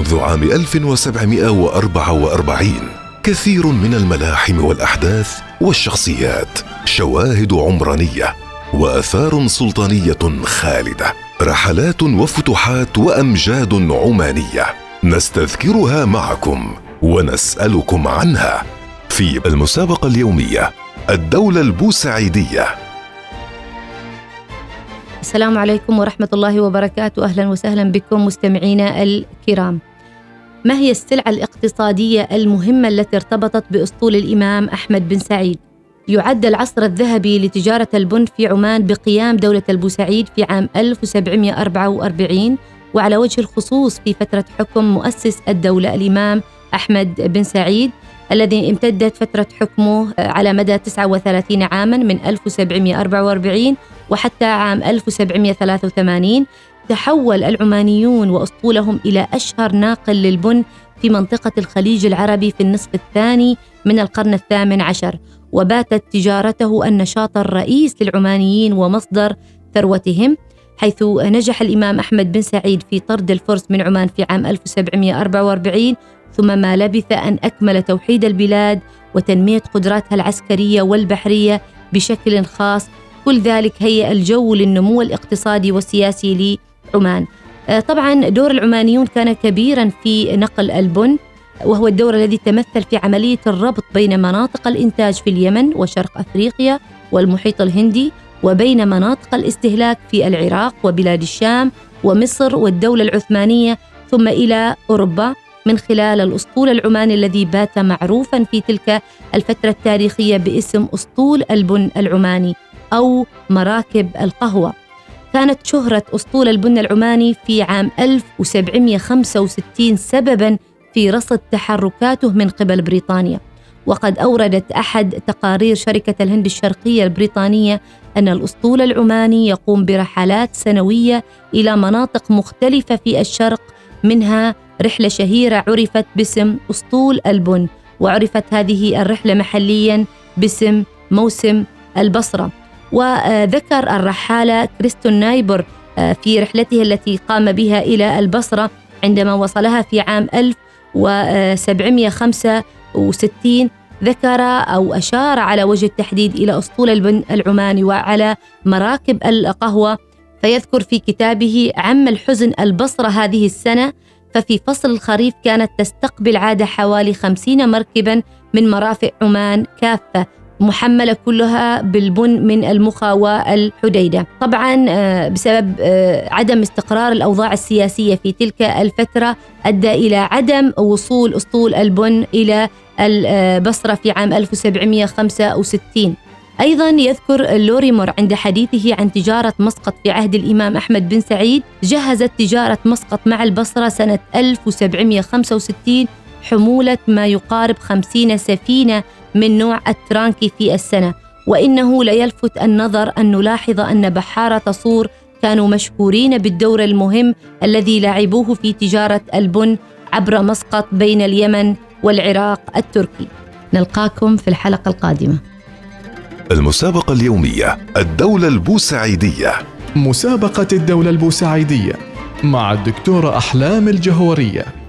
منذ عام 1744 كثير من الملاحم والأحداث والشخصيات شواهد عمرانية وآثار سلطانية خالدة رحلات وفتوحات وأمجاد عمانية نستذكرها معكم ونسألكم عنها في المسابقة اليومية الدولة البوسعيدية. السلام عليكم ورحمة الله وبركاته. أهلا وسهلا بكم مستمعينا الكرام. ما هي السلعة الاقتصادية المهمة التي ارتبطت بأسطول الإمام أحمد بن سعيد؟ يعد العصر الذهبي لتجارة البن في عمان بقيام دولة البوسعيد في عام 1744 وعلى وجه الخصوص في فترة حكم مؤسس الدولة الإمام أحمد بن سعيد الذي امتدت فترة حكمه على مدى 39 عاما من 1744 وحتى عام 1783 تحول العمانيون وأسطولهم إلى أشهر ناقل للبن في منطقة الخليج العربي في النصف الثاني من القرن الثامن عشر. وباتت تجارته النشاط الرئيس للعمانيين ومصدر ثروتهم حيث نجح الإمام أحمد بن سعيد في طرد الفرس من عمان في عام 1744 ثم ما لبث أن أكمل توحيد البلاد وتنمية قدراتها العسكرية والبحرية بشكل خاص. كل ذلك هيئ الجو للنمو الاقتصادي والسياسي لعمان آه، طبعا دور العمانيون كان كبيرا في نقل البن وهو الدور الذي تمثل في عملية الربط بين مناطق الإنتاج في اليمن وشرق أفريقيا والمحيط الهندي وبين مناطق الاستهلاك في العراق وبلاد الشام ومصر والدولة العثمانية ثم إلى أوروبا من خلال الأسطول العماني الذي بات معروفا في تلك الفترة التاريخية باسم أسطول البن العماني أو مراكب القهوة. كانت شهرة أسطول البن العماني في عام 1765 سببا في رصد تحركاته من قبل بريطانيا. وقد أوردت أحد تقارير شركة الهند الشرقية البريطانية أن الأسطول العماني يقوم برحلات سنوية إلى مناطق مختلفة في الشرق منها رحلة شهيرة عرفت باسم أسطول البن وعرفت هذه الرحلة محليا باسم موسم البصرة. وذكر الرحالة كريستون نايبر آه، في رحلته التي قام بها إلى البصرة عندما وصلها في عام 1765 ذكر أو أشار على وجه التحديد إلى أسطول البن العماني وعلى مراكب القهوة. فيذكر في كتابه عم الحزن البصرة هذه السنة ففي فصل الخريف كانت تستقبل عادة حوالي خمسين مركبا من مرافق عمان كافة. محملة كلها بالبن من المخا والحديدة. طبعا آه، بسبب آه، عدم استقرار الأوضاع السياسية في تلك الفترة أدى إلى عدم وصول أسطول البن إلى البصرة في عام 1765 أيضا يذكر لوريمور عند حديثه عن تجارة مسقط في عهد الإمام أحمد بن سعيد. جهزت تجارة مسقط مع البصرة سنة 1765 حمولة ما يقارب 50 سفينة من نوع الترانكي في السنة وإنه ليلفت النظر أن نلاحظ أن بحارة صور كانوا مشكورين بالدور المهم الذي لعبوه في تجارة البن عبر مسقط بين اليمن والعراق التركي. نلقاكم في الحلقة القادمة. المسابقة اليومية الدولة البوسعيدية. مسابقة الدولة البوسعيدية مع الدكتورة أحلام الجهورية.